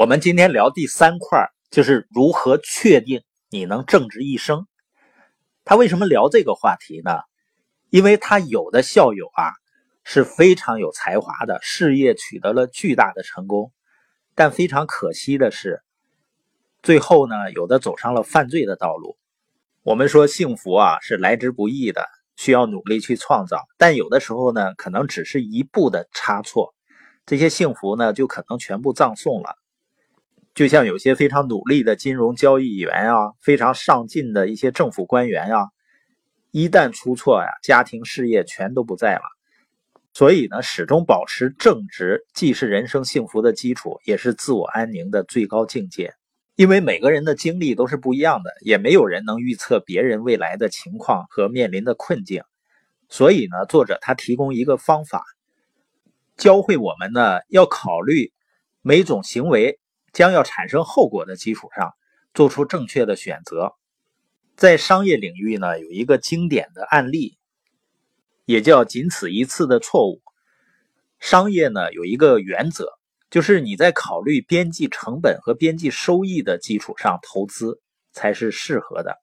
我们今天聊第三块，就是如何确定你能正直一生。他为什么聊这个话题呢？因为他有的校友啊是非常有才华的，事业取得了巨大的成功，但非常可惜的是，最后呢，有的走上了犯罪的道路。我们说幸福啊是来之不易的，需要努力去创造，但有的时候呢，可能只是一步的差错，这些幸福呢就可能全部葬送了。就像有些非常努力的金融交易员啊，非常上进的一些政府官员啊，一旦出错呀，家庭事业全都不在了。所以呢，始终保持正直，既是人生幸福的基础，也是自我安宁的最高境界。因为每个人的经历都是不一样的，也没有人能预测别人未来的情况和面临的困境。所以呢，作者他提供一个方法，教会我们呢要考虑每种行为。将要产生后果的基础上，做出正确的选择。在商业领域呢，有一个经典的案例，也叫“仅此一次”的错误。商业呢有一个原则，就是你在考虑边际成本和边际收益的基础上投资才是适合的。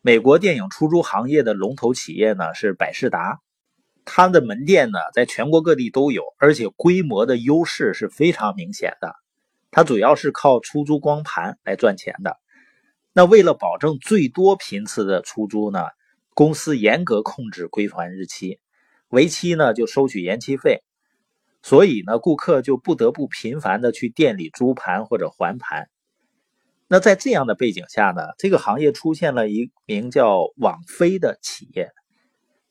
美国电影出租行业的龙头企业呢是百事达，它的门店呢在全国各地都有，而且规模的优势是非常明显的。它主要是靠出租光盘来赚钱的。那为了保证最多频次的出租呢，公司严格控制归还日期，为期呢就收取延期费。所以呢，顾客就不得不频繁的去店里租盘或者还盘。那在这样的背景下呢，这个行业出现了一名叫网飞的企业，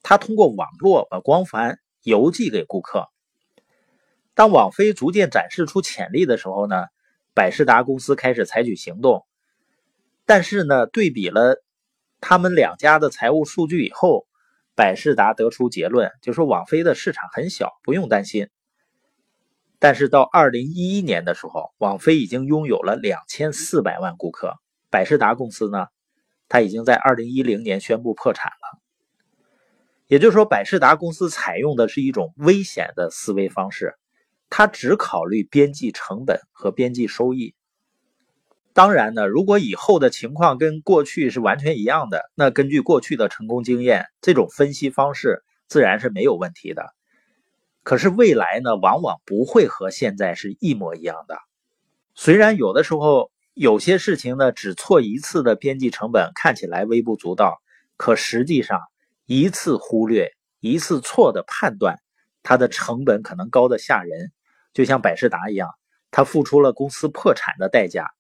它通过网络把光盘邮寄给顾客。当网飞逐渐展示出潜力的时候呢，百事达公司开始采取行动。但是呢，对比了他们两家的财务数据以后，百事达得出结论，就说网飞的市场很小，不用担心。但是到二零一一年的时候，网飞已经拥有了两千四百万顾客，百事达公司呢，它已经在二零一零年宣布破产了。也就是说，百事达公司采用的是一种危险的思维方式。他只考虑边际成本和边际收益。当然呢，如果以后的情况跟过去是完全一样的，那根据过去的成功经验，这种分析方式自然是没有问题的。可是未来呢，往往不会和现在是一模一样的。虽然有的时候有些事情呢，只错一次的边际成本看起来微不足道，可实际上一次忽略、一次错的判断，它的成本可能高的吓人。就像百事达一样，他付出了公司破产的代价。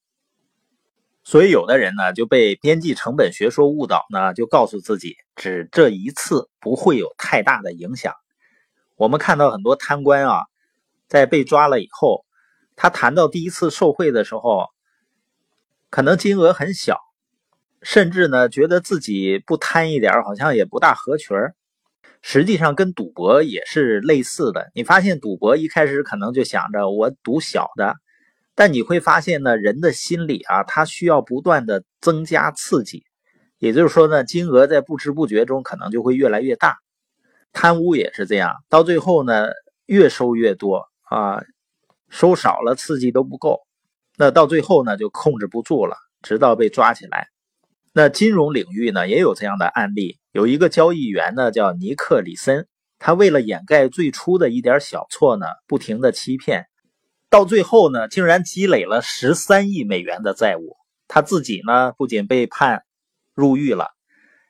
所以有的人呢就被边际成本学说误导呢，就告诉自己只这一次不会有太大的影响。我们看到很多贪官啊，在被抓了以后，他谈到第一次受贿的时候，可能金额很小，甚至呢觉得自己不贪一点好像也不大合群儿。实际上跟赌博也是类似的。你发现赌博一开始可能就想着我赌小的，但你会发现呢，人的心理啊，他需要不断的增加刺激。也就是说呢，金额在不知不觉中可能就会越来越大。贪污也是这样，到最后呢，越收越多啊，收少了刺激都不够，那到最后呢就控制不住了，直到被抓起来。那金融领域呢，也有这样的案例。有一个交易员呢，叫尼克里森，他为了掩盖最初的一点小错呢，不停的欺骗，到最后呢，竟然积累了十三亿美元的债务。他自己呢，不仅被判入狱了，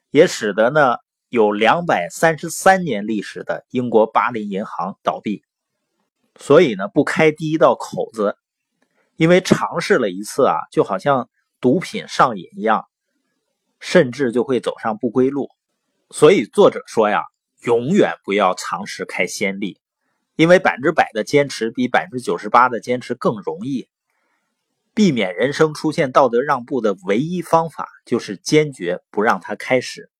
也使得呢，有两百三十三年历史的英国巴林银行倒闭。所以呢，不开第一道口子，因为尝试了一次啊，就好像毒品上瘾一样。甚至就会走上不归路，所以作者说呀，永远不要尝试开先例，因为百分之百的坚持比百分之九十八的坚持更容易。避免人生出现道德让步的唯一方法，就是坚决不让它开始。